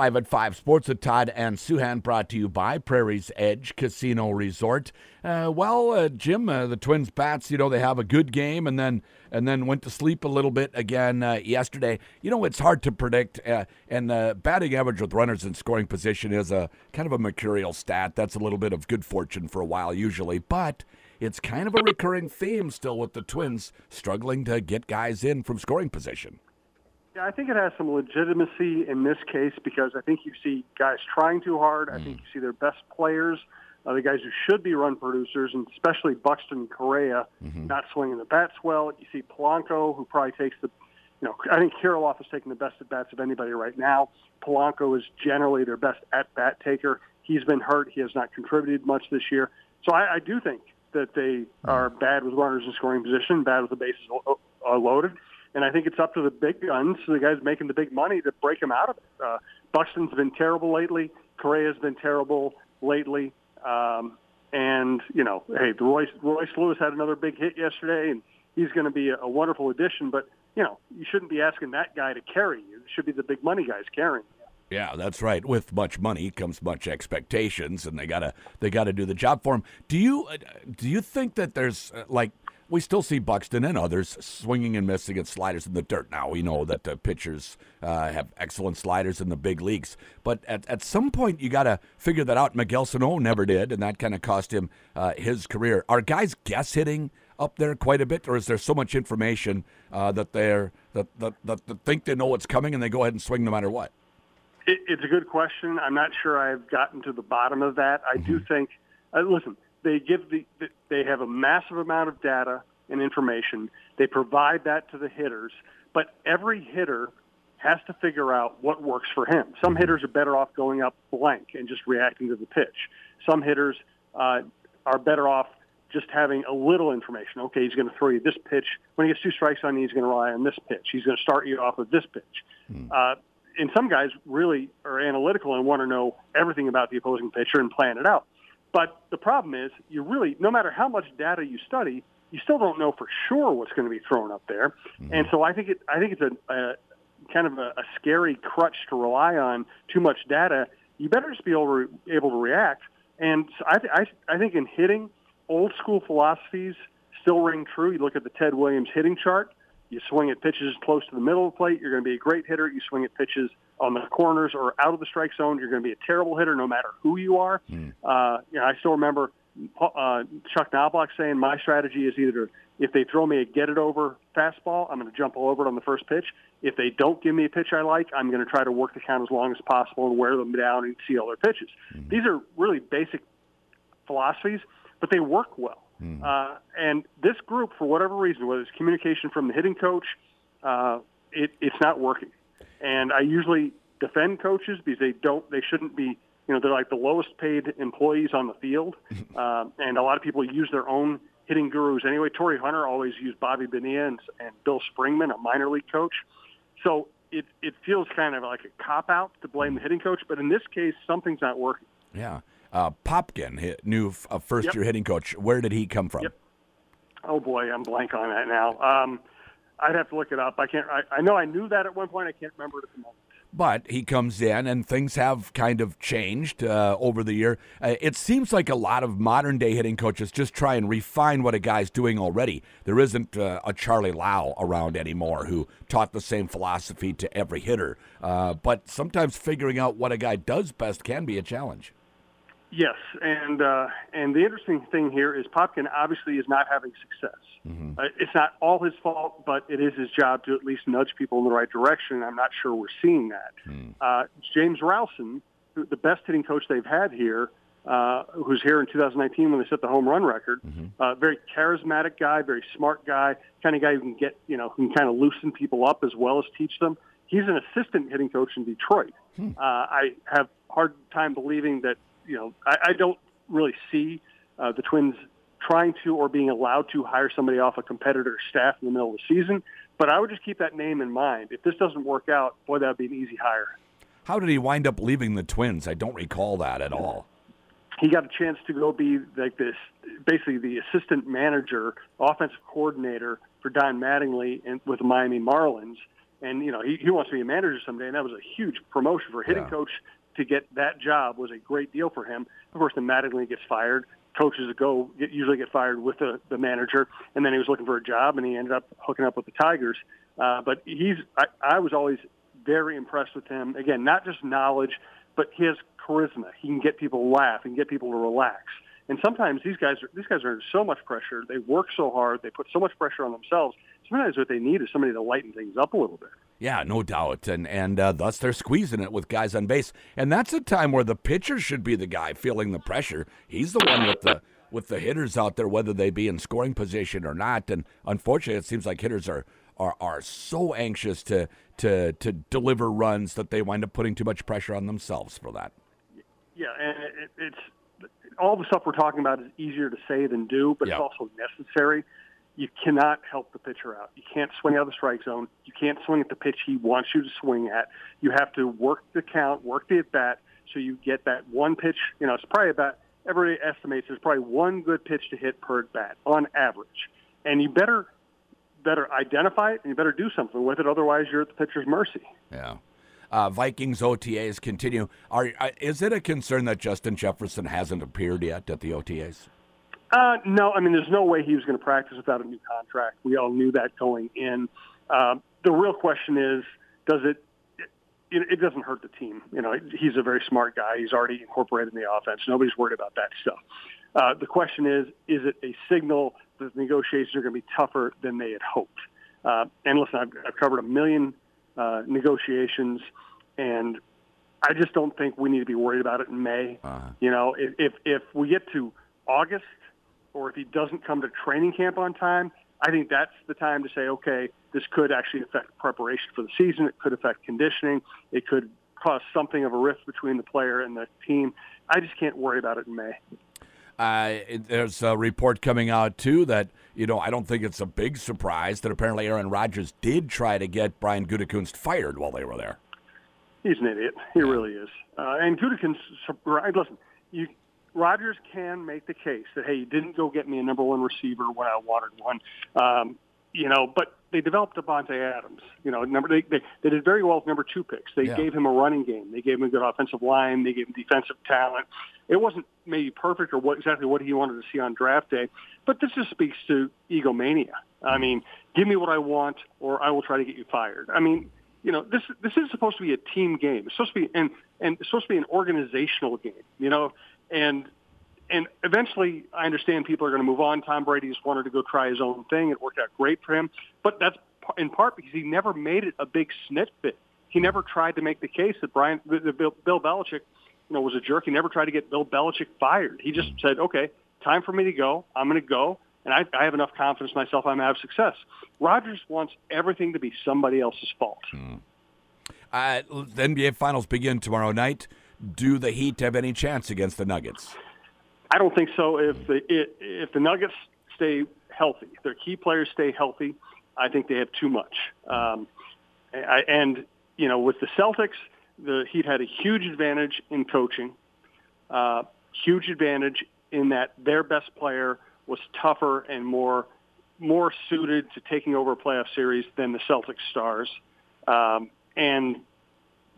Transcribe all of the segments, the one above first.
live at 5 Sports with Todd and Souhan, brought to you by Prairie's Edge Casino Resort. Uh, well, uh, Jim, uh, the Twins bats, you know, they have a good game and then and then went to sleep a little bit again uh, yesterday. You know, it's hard to predict, uh, and the batting average with runners in scoring position is a kind of a mercurial stat. That's a little bit of good fortune for a while usually, but it's kind of a recurring theme still with the Twins struggling to get guys in from scoring position. Yeah, I think it has some legitimacy in this case because I think you see guys trying too hard. I think you see their best players, uh, the guys who should be run producers, and especially Buxton Correa not swinging the bats well. You see Polanco, who probably takes the, you know, I think Kirilloff is taking the best at bats of anybody right now. Polanco is generally their best at bat taker. He's been hurt. He has not contributed much this year. So I, I do think that they are bad with runners in scoring position, bad with the bases lo- uh, loaded. And I think it's up to the big guns, the guys making the big money, to break them out of it. Uh, Buxton's been terrible lately. Correa's been terrible lately. Um, and, you know, hey, Royce, Royce Lewis had another big hit yesterday, and he's going to be a, a wonderful addition. But, you know, you shouldn't be asking that guy to carry you. It should be the big money guys carrying. Yeah, that's right. With much money comes much expectations, and they gotta they gotta do the job for him. Do you uh, do you think that there's uh, like we still see Buxton and others swinging and missing at sliders in the dirt now? We know that the pitchers uh, have excellent sliders in the big leagues, but at at some point you gotta figure that out. Miguel Sano never did, and that kind of cost him uh, his career. Are guys guess hitting? Up there quite a bit, or is there so much information uh, that they're that, that, that, that think they know what's coming and they go ahead and swing no matter what? It, it's a good question. I'm not sure I've gotten to the bottom of that. I do think. Uh, listen, they give the they have a massive amount of data and information. They provide that to the hitters, but every hitter has to figure out what works for him. Some hitters are better off going up blank and just reacting to the pitch. Some hitters uh, are better off just having a little information. Okay, he's going to throw you this pitch. When he gets two strikes on you, he's going to rely on this pitch. He's going to start you off with this pitch. Uh, and some guys really are analytical and want to know everything about the opposing pitcher and plan it out. But the problem is, you really, no matter how much data you study, you still don't know for sure what's going to be thrown up there. Mm-hmm. And so I think it, I think it's a, a kind of a, a scary crutch to rely on too much data. You better just be able to, able to react. And so I, th- I, I think in hitting, old school philosophies still ring true. You look at the Ted Williams hitting chart. You swing at pitches close to the middle of the plate, you're going to be a great hitter. You swing at pitches on the corners or out of the strike zone, you're going to be a terrible hitter no matter who you are. Uh, you know, I still remember uh, Chuck Knobloch saying my strategy is either if they throw me a get it over fastball, I'm going to jump all over it on the first pitch. If they don't give me a pitch I like, I'm going to try to work the count as long as possible and wear them down and see all their pitches. These are really basic philosophies, but they work well. Uh, and this group, for whatever reason, whether it's communication from the hitting coach, uh, it, it's not working. And I usually defend coaches because they don't, they shouldn't be, you know, they're like the lowest paid employees on the field. uh, and a lot of people use their own hitting gurus anyway. Torii Hunter always used Bobby Bonilla and, and Bill Springman, a minor league coach. So it, it feels kind of like a cop out to blame the hitting coach. But in this case, something's not working. Yeah. Uh, Popkin, new uh, first Yep. year hitting coach. Where did he come from? Yep. Oh boy, I'm blank on that now. Um, I'd have to look it up. I can't. I, I know I knew that at one point. I can't remember it at the moment. But he comes in, and things have kind of changed uh, over the year. Uh, it seems like a lot of modern day hitting coaches just try and refine what a guy's doing already. There isn't uh, a Charlie Lau around anymore who taught the same philosophy to every hitter. Uh, but sometimes figuring out what a guy does best can be a challenge. Yes, and uh, and the interesting thing here is Popkin obviously is not having success. Uh, it's not all his fault, but it is his job to at least nudge people in the right direction. I'm not sure we're seeing that. Uh, James Rowson, who, the best hitting coach they've had here, uh, who's here in 2019 when they set the home run record. Uh, very charismatic guy, very smart guy, kind of guy who can get you know who can kind of loosen people up as well as teach them. He's an assistant hitting coach in Detroit. Uh, I have hard time believing that you know I, I don't really see uh, the Twins trying to or being allowed to hire somebody off a competitor's staff in the middle of the season. But I would just keep that name in mind. If this doesn't work out, boy, that would be an easy hire. How did he wind up leaving the Twins? I don't recall that at all. he got a chance to go be like this, basically the assistant manager, offensive coordinator for Don Mattingly and with the Miami Marlins. and you know he, he wants to be a manager someday, and that was a huge promotion for a hitting Yeah. coach to get that job was a great deal for him. Of course, then Mattingly gets fired. Coaches go get, usually get fired with the, the manager, and then he was looking for a job, and he ended up hooking up with the Tigers. Uh, but he's I, I was always very impressed with him. Again, not just knowledge, but his charisma. He can get people to laugh and get people to relax. And sometimes these guys are these guys are under so much pressure. They work so hard. They put so much pressure on themselves. Sometimes what they need is somebody to lighten things up a little bit. Yeah, no doubt, and and uh, thus they're squeezing it with guys on base, and that's a time where the pitcher should be the guy feeling the pressure. He's the one with the with the hitters out there, whether they be in scoring position or not. And unfortunately, it seems like hitters are are, are so anxious to to to deliver runs that they wind up putting too much pressure on themselves for that. Yeah, and it, it's all the stuff we're talking about is easier to say than do, but Yeah. it's also necessary. You cannot help the pitcher out. You can't swing out of the strike zone. You can't swing at the pitch he wants you to swing at. You have to work the count, work the at bat, so you get that one pitch. You know, it's probably about everybody estimates there's probably one good pitch to hit per at bat on average, and you better better identify it and you better do something with it. Otherwise, you're at the pitcher's mercy. Yeah. Uh, Vikings OTAs continue. Are uh, is it a concern that Justin Jefferson hasn't appeared yet at the OTAs? Uh, no, I mean, there's no way he was going to practice without a new contract. We all knew that going in. Um, the real question is, does it, it? It doesn't hurt the team. You know, he's a very smart guy. He's already incorporated in the offense. Nobody's worried about that stuff. Uh, the question is, is it a signal that the negotiations are going to be tougher than they had hoped? Uh, and listen, I've, I've covered a million uh, negotiations, and I just don't think we need to be worried about it in May. Uh-huh. You know, if, if if we get to August, or if he doesn't come to training camp on time, I think that's the time to say, okay, this could actually affect preparation for the season. It could affect conditioning. It could cause something of a rift between the player and the team. I just can't worry about it in May. Uh, there's a report coming out too that you know I don't think it's a big surprise that apparently Aaron Rodgers did try to get Brian Gutekunst fired while they were there. He's an idiot. He really is. Uh, and Gutekunst, listen, you, Rodgers can make the case that hey, you didn't go get me a number one receiver when I wanted one. Um, you know, but they developed Davante Adams. You know, number they, they they did very well with number two picks. They Yeah. gave him a running game. They gave him a good offensive line. They gave him defensive talent. It wasn't maybe perfect or what exactly what he wanted to see on draft day, but this just speaks to egomania. I mean, give me what I want, or I will try to get you fired. I mean, you know, this this is supposed to be a team game. It's supposed to be and and it's supposed to be an organizational game. You know, and and eventually, I understand people are going to move on. Tom Brady just wanted to go try his own thing. It worked out great for him, but that's in part because he never made it a big snit fit. He never tried to make the case that Brian, that Bill, Belichick, you know, was a jerk. He never tried to get Bill Belichick fired. He just said, "Okay, time for me to go. I'm going to go." And I, I have enough confidence in myself. I'm going to have success. Rodgers wants everything to be somebody else's fault. Uh, the NBA Finals begin tomorrow night. Do the Heat have any chance against the Nuggets? I don't think so. If the it, if the Nuggets stay healthy, their key players stay healthy, I think they have too much. Um, I, and you know, with the Celtics, the Heat had a huge advantage in coaching, uh, huge advantage in that their best player was tougher and more more suited to taking over a playoff series than the Celtics stars, um, and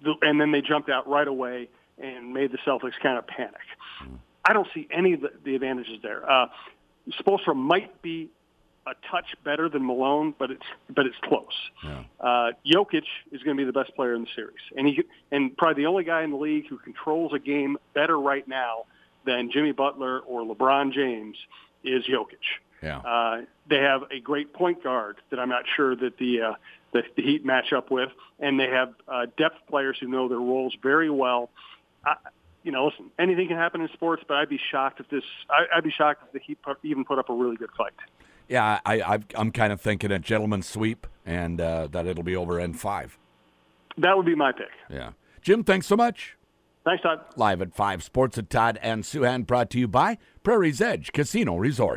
the, and then they jumped out right away and made the Celtics kind of panic. I don't see any of the, the advantages there. Uh, Spoelstra might be a touch better than Malone, but it's but it's close. Yeah. Uh, Jokic is going to be the best player in the series, and he and probably the only guy in the league who controls a game better right now than Jimmy Butler or LeBron James is Jokic. Yeah. Uh, they have a great point guard that I'm not sure that the uh, the, the Heat match up with, and they have uh, depth players who know their roles very well. I, you know, listen, anything can happen in sports, but I'd be shocked if this. I, I'd be shocked if the Heat put, even put up a really good fight. Yeah, I, I, I'm kind of thinking a gentleman's sweep and uh, that it'll be over in five. That would be my pick. Yeah. Jim, thanks so much. Thanks, Todd. Live at 5 Sports at Todd and Souhan brought to you by Prairie's Edge Casino Resort.